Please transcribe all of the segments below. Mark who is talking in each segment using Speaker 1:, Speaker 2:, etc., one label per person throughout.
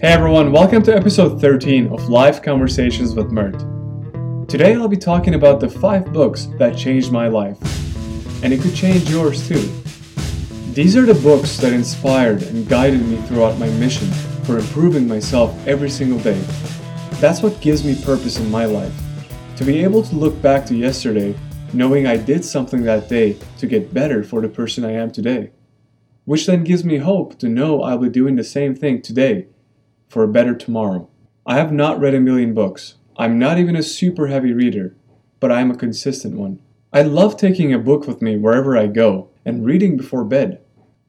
Speaker 1: Hey everyone, welcome to episode 13 of Live Conversations with Mert. Today I'll be talking about the 5 books that changed my life, and it could change yours too. These are the books that inspired and guided me throughout my mission for improving myself every single day. That's what gives me purpose in my life. To be able to look back to yesterday knowing I did something that day to get better for the person I am today. Which then gives me hope to know I'll be doing the same thing today for a better tomorrow. I have not read a million books. I'm not even a super heavy reader, but I am a consistent one. I love taking a book with me wherever I go and reading before bed.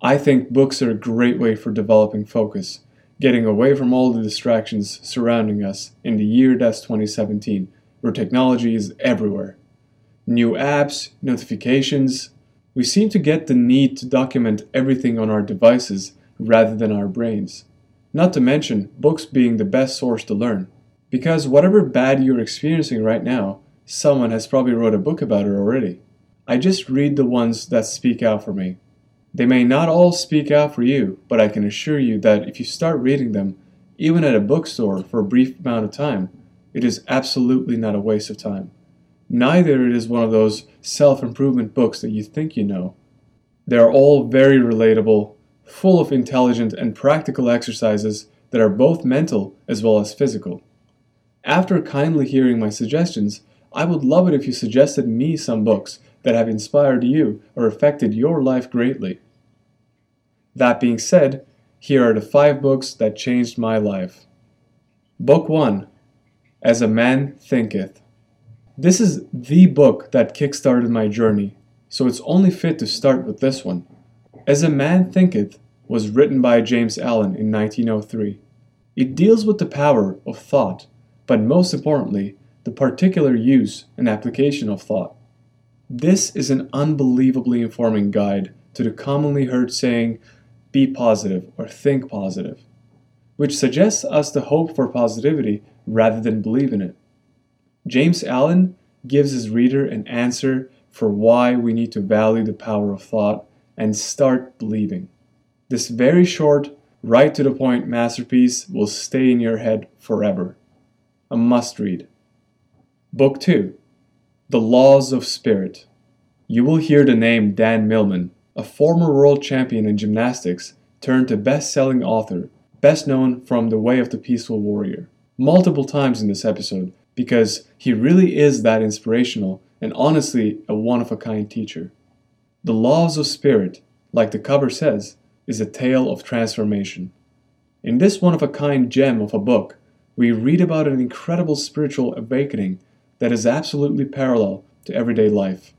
Speaker 1: I think books are a great way for developing focus, getting away from all the distractions surrounding us in the year that's 2017, where technology is everywhere. New apps, notifications. We seem to get the need to document everything on our devices rather than our brains. Not to mention books being the best source to learn. Because whatever bad you're experiencing right now, someone has probably wrote a book about it already. I just read the ones that speak out for me. They may not all speak out for you, but I can assure you that if you start reading them, even at a bookstore for a brief amount of time, it is absolutely not a waste of time. Neither it is one of those self improvement books that you think you know. They are all very relatable full of intelligent and practical exercises that are both mental as well as physical. After kindly hearing my suggestions, I would love it if you suggested me some books that have inspired you or affected your life greatly. That being said, here are the five books that changed my life. Book 1 As a Man Thinketh. This is the book that kickstarted my journey, so it's only fit to start with this one. As a Man Thinketh was written by James Allen in 1903. It deals with the power of thought, but most importantly, the particular use and application of thought. This is an unbelievably informing guide to the commonly heard saying, be positive or think positive, which suggests us to hope for positivity rather than believe in it. James Allen gives his reader an answer for why we need to value the power of thought and start believing. This very short, right to the point masterpiece will stay in your head forever. A must read. Book 2 The Laws of Spirit. You will hear the name Dan Millman, a former world champion in gymnastics turned to best selling author, best known from The Way of the Peaceful Warrior, multiple times in this episode because he really is that inspirational and honestly a one of a kind teacher. The Laws of Spirit, like the cover says, is a tale of transformation. In this one of a kind gem of a book, we read about an incredible spiritual awakening that is absolutely parallel to everyday life.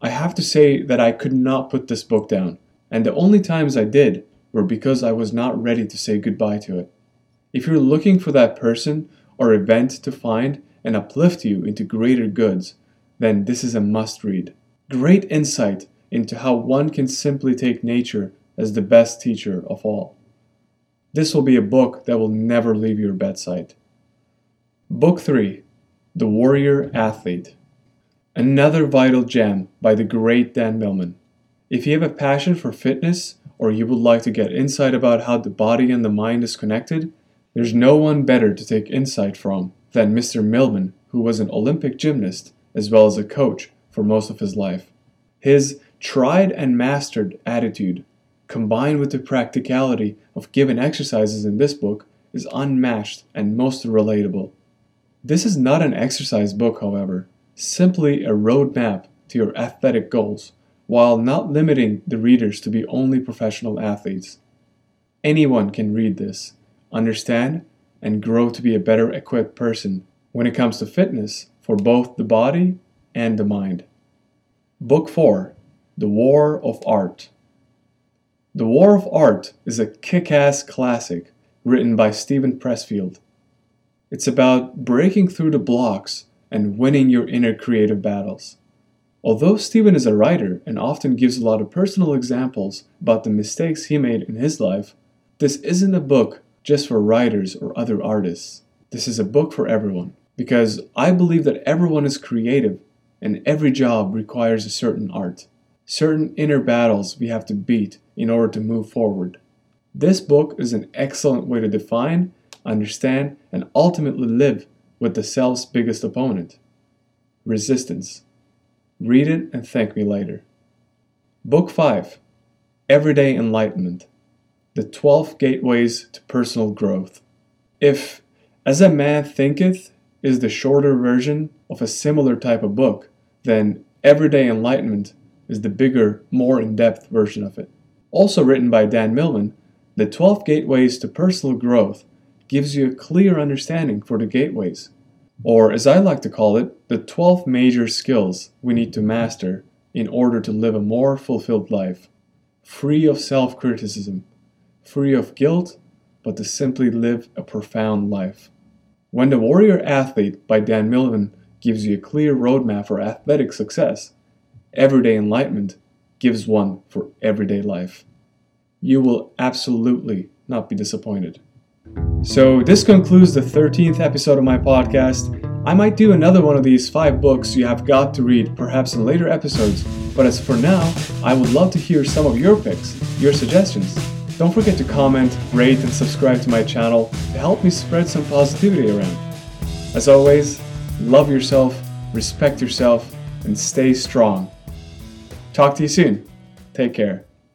Speaker 1: I have to say that I could not put this book down, and the only times I did were because I was not ready to say goodbye to it. If you're looking for that person or event to find and uplift you into greater goods, then this is a must read. Great insight into how one can simply take nature as the best teacher of all. This will be a book that will never leave your bedside. Book 3 The Warrior Athlete. Another vital gem by the great Dan Millman. If you have a passion for fitness or you would like to get insight about how the body and the mind is connected, there's no one better to take insight from than Mr. Millman, who was an Olympic gymnast as well as a coach for most of his life. His tried and mastered attitude combined with the practicality of given exercises in this book, is unmatched and most relatable. This is not an exercise book, however, simply a roadmap to your athletic goals, while not limiting the readers to be only professional athletes. Anyone can read this, understand, and grow to be a better equipped person when it comes to fitness for both the body and the mind. Book 4 The War of Art the War of Art is a kick ass classic written by Steven Pressfield. It's about breaking through the blocks and winning your inner creative battles. Although Steven is a writer and often gives a lot of personal examples about the mistakes he made in his life, this isn't a book just for writers or other artists. This is a book for everyone because I believe that everyone is creative and every job requires a certain art certain inner battles we have to beat in order to move forward. This book is an excellent way to define understand, and ultimately live with the self's biggest opponent resistance. Read it and thank me later. Book 5 Everyday Enlightenment The 12 Gateways to Personal Growth. If As a Man Thinketh is the shorter version of a similar type of book, then Everyday Enlightenment is the bigger, more in depth version of it. Also written by Dan Millman, The 12 Gateways to Personal Growth gives you a clear understanding for the gateways, or as I like to call it, the 12 major skills we need to master in order to live a more fulfilled life, free of self criticism, free of guilt, but to simply live a profound life. When the Warrior Athlete by Dan Millman gives you a clear roadmap for athletic success, Everyday Enlightenment gives one for everyday life. You will absolutely not be disappointed. So, this concludes the 13th episode of my podcast. I might do another one of these five books you have got to read perhaps in later episodes, but as for now, I would love to hear some of your picks, your suggestions. Don't forget to comment, rate, and subscribe to my channel to help me spread some positivity around. As always, love yourself, respect yourself, and stay strong. Talk to you soon. Take care.